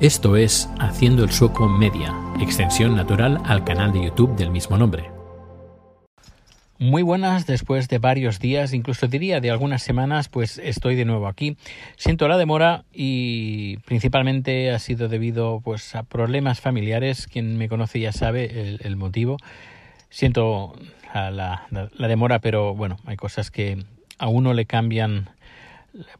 Esto es Haciendo el Sueco Media, extensión natural al canal de YouTube del mismo nombre. Muy buenas, después de varios días, incluso diría de algunas semanas, pues estoy de nuevo aquí. Siento la demora y principalmente ha sido debido pues a problemas familiares. Quien me conoce ya sabe el, motivo. Siento la, la demora, pero bueno, hay cosas que a uno le cambian,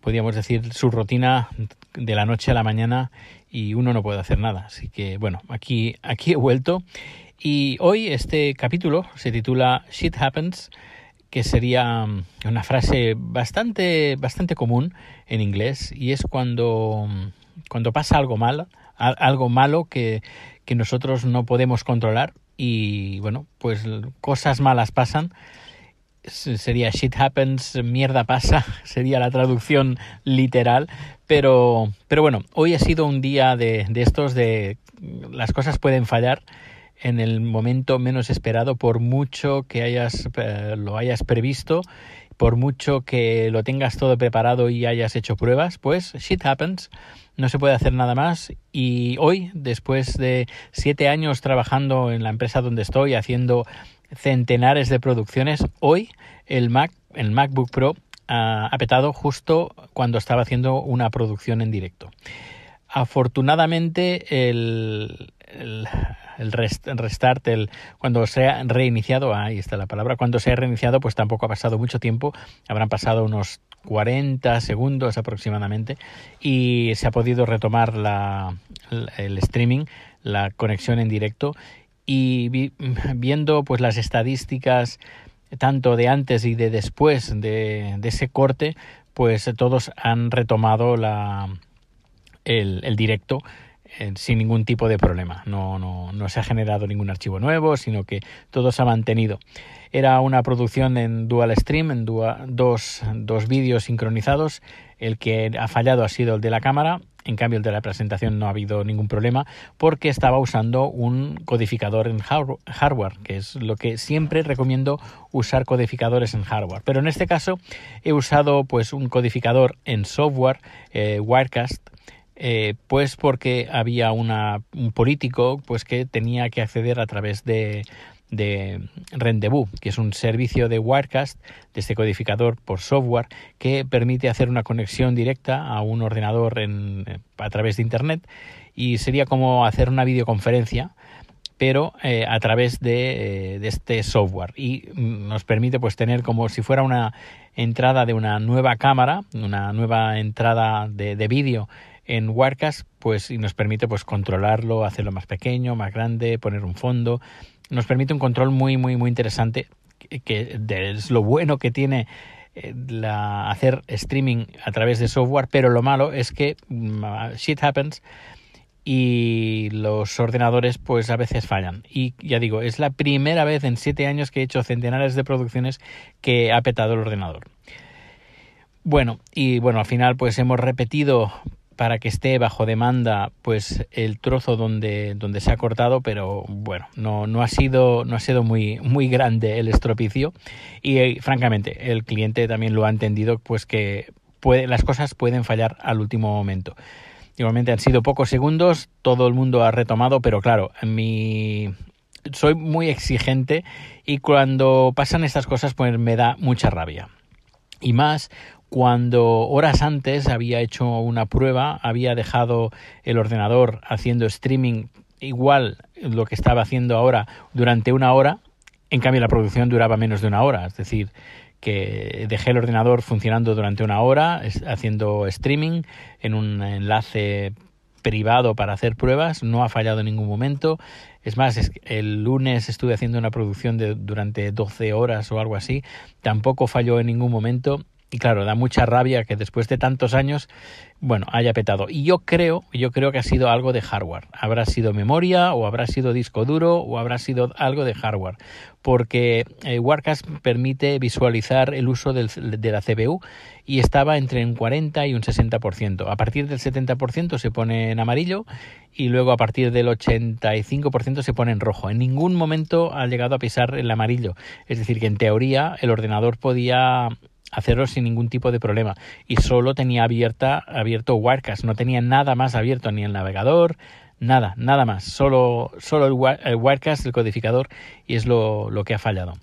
podríamos decir, su rutina de la noche a la mañana y uno no puede hacer nada. Así que bueno, aquí, aquí he vuelto y hoy este capítulo se titula Shit Happens, que sería mm, una frase bastante, bastante común en inglés y es cuando, mm, cuando pasa algo malo, algo malo que, que nosotros no podemos controlar y bueno, pues cosas malas pasan sería shit happens, mierda pasa, sería la traducción literal, pero, pero bueno, hoy ha sido un día de, de estos de las cosas pueden fallar en el momento menos esperado por mucho que hayas eh, lo hayas previsto por mucho que lo tengas todo preparado y hayas hecho pruebas pues shit happens no se puede hacer nada más y hoy después de siete años trabajando en la empresa donde estoy haciendo centenares de producciones. Hoy el Mac, el MacBook Pro ha, petado justo cuando estaba haciendo una producción en directo. Afortunadamente el, el, restart, el, cuando se ha reiniciado, ahí está la palabra, cuando se ha reiniciado pues tampoco ha pasado mucho tiempo, habrán pasado unos 40 segundos aproximadamente y se ha podido retomar la, el streaming, la conexión en directo y viendo pues las estadísticas tanto de antes y de después de, ese corte pues todos han retomado la, el, directo sin ningún tipo de problema. No, no, no se ha generado ningún archivo nuevo, sino que todo se ha mantenido. Era una producción en dual stream, en dos, dos vídeos sincronizados. El que ha fallado ha sido el de la cámara en cambio, el de la presentación no ha habido ningún problema porque estaba usando un codificador en hardware, que es lo que siempre recomiendo usar codificadores en hardware. Pero en este caso he usado pues un codificador en software, eh, Wirecast, eh, pues porque había una, un político pues que tenía que acceder a través de, de Rendezvous, que es un servicio de Wirecast, de este codificador por software, que permite hacer una conexión directa a un ordenador en, a través de Internet. Y sería como hacer una videoconferencia pero eh, a través de, eh, de, este software. Y nos permite pues tener como si fuera una entrada de una nueva cámara, una nueva entrada de, de vídeo en Wirecast, pues y nos permite pues controlarlo, hacerlo más pequeño, más grande, poner un fondo, nos permite un control muy, muy, muy interesante, que, es lo bueno que tiene eh, hacer streaming a través de software, pero lo malo es que mm, shit happens y los ordenadores pues a veces fallan. Y ya digo, es la primera vez en siete años que he hecho centenares de producciones que ha petado el ordenador. Bueno, y bueno, al final pues hemos repetido para que esté bajo demanda pues el trozo donde, donde se ha cortado pero bueno no, no ha sido no ha sido muy muy grande el estropicio. Y eh, francamente el cliente también lo ha entendido pues que puede, las cosas pueden fallar al último momento. Igualmente han sido pocos segundos todo el mundo ha retomado pero claro mi soy muy exigente y cuando pasan estas cosas pues me da mucha rabia. Y más cuando horas antes había hecho una prueba, había dejado el ordenador haciendo streaming igual lo que estaba haciendo ahora durante una hora, en cambio la producción duraba menos de una hora, es decir, que dejé el ordenador funcionando durante una hora haciendo streaming en un enlace privado para hacer pruebas, no ha fallado en ningún momento. Es más, el lunes estuve haciendo una producción de durante 12 horas o algo así, tampoco falló en ningún momento y claro, da mucha rabia que después de tantos años, bueno, haya petado. Y yo creo, yo creo que ha sido algo de hardware. Habrá sido memoria o habrá sido disco duro o habrá sido algo de hardware. Porque eh, permite visualizar el uso del, de la CPU y estaba entre un 40 y un 60%. A partir del 70% se pone en amarillo y luego a partir del 85% se pone en rojo. En ningún momento ha llegado a pisar el amarillo. Es decir, que en teoría el ordenador podía hacerlo sin ningún tipo de problema. Y solo tenía abierta, abierto Wirecast, no tenía nada más abierto, ni el navegador, nada, nada más. Solo, solo el, el Wirecast, el codificador, y es lo, lo que ha fallado.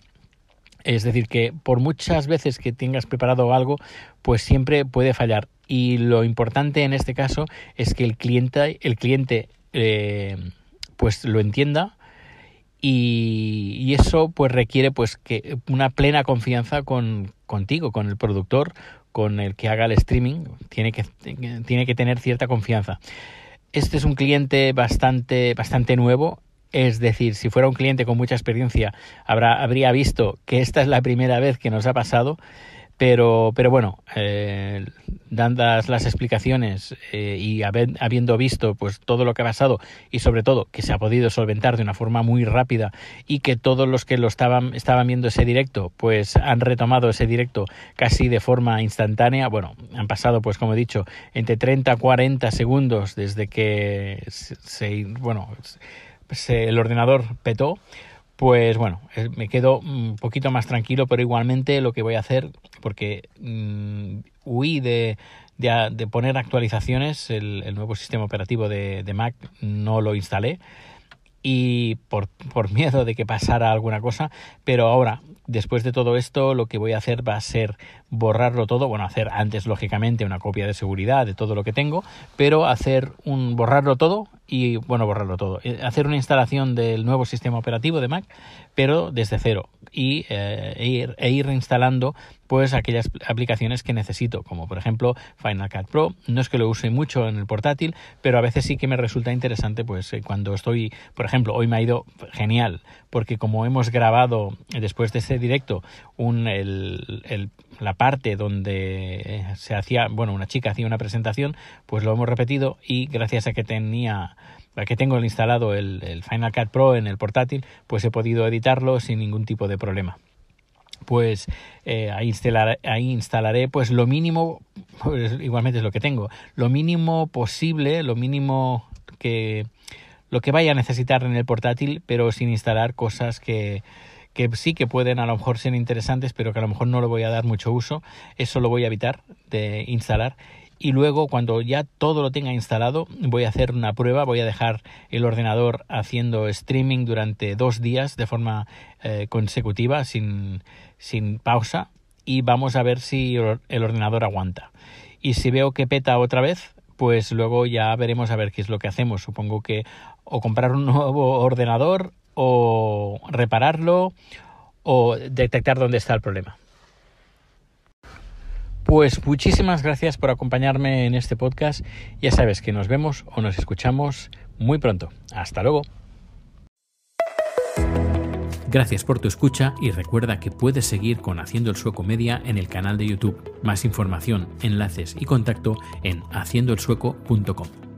Es decir, que por muchas veces que tengas preparado algo, pues siempre puede fallar. Y lo importante en este caso es que el cliente, el cliente eh, pues lo entienda y, eso pues requiere pues que una plena confianza con contigo, con el productor, con el que haga el streaming, tiene que, tiene que tener cierta confianza. Este es un cliente bastante, bastante nuevo, es decir, si fuera un cliente con mucha experiencia, habrá, habría visto que esta es la primera vez que nos ha pasado pero, pero bueno, eh, dadas las explicaciones eh, y habiendo visto pues todo lo que ha pasado y sobre todo que se ha podido solventar de una forma muy rápida y que todos los que lo estaban, estaban viendo ese directo pues han retomado ese directo casi de forma instantánea, bueno, han pasado pues como he dicho entre 30 a 40 segundos desde que se, bueno, el ordenador petó pues bueno, eh, me quedo un poquito más tranquilo, pero igualmente lo que voy a hacer, porque mm, huí de, de, poner actualizaciones, el, nuevo sistema operativo de, de, Mac no lo instalé y por, por miedo de que pasara alguna cosa, pero ahora después de todo esto lo que voy a hacer va a ser borrarlo todo, bueno, hacer antes lógicamente una copia de seguridad de todo lo que tengo, pero hacer un borrarlo todo y bueno, borrarlo todo, eh, hacer una instalación del nuevo sistema operativo de Mac, pero desde cero y eh, e, ir, e, ir, reinstalando pues aquellas aplicaciones que necesito, como por ejemplo Final Cut Pro. No es que lo use mucho en el portátil, pero a veces sí que me resulta interesante pues eh, cuando estoy, por ejemplo, hoy me ha ido genial, porque como hemos grabado después de este directo un, el, la parte donde se hacía, bueno, una chica hacía una presentación, pues lo hemos repetido y gracias a que tenía que tengo instalado el, Final Cut Pro en el portátil, pues he podido editarlo sin ningún tipo de problema pues eh, ahí, ahí instalaré pues lo mínimo, pues, igualmente es lo que tengo, lo mínimo posible, lo mínimo que lo que vaya a necesitar en el portátil, pero sin instalar cosas que, que sí que pueden a lo mejor ser interesantes, pero que a lo mejor no le voy a dar mucho uso. Eso lo voy a evitar de instalar. Y luego, cuando ya todo lo tenga instalado, voy a hacer una prueba. Voy a dejar el ordenador haciendo streaming durante dos días de forma eh, consecutiva, sin, sin pausa. Y vamos a ver si el ordenador aguanta. Y si veo que peta otra vez, pues luego ya veremos a ver qué es lo que hacemos. Supongo que o comprar un nuevo ordenador o repararlo o detectar dónde está el problema. Pues muchísimas gracias por acompañarme en este podcast. Ya sabes que nos vemos o nos escuchamos muy pronto. Hasta luego. Gracias por tu escucha y recuerda que puedes seguir con Haciendo el Sueco Media en el canal de YouTube. Más información, enlaces y contacto en haciendoelsueco.com.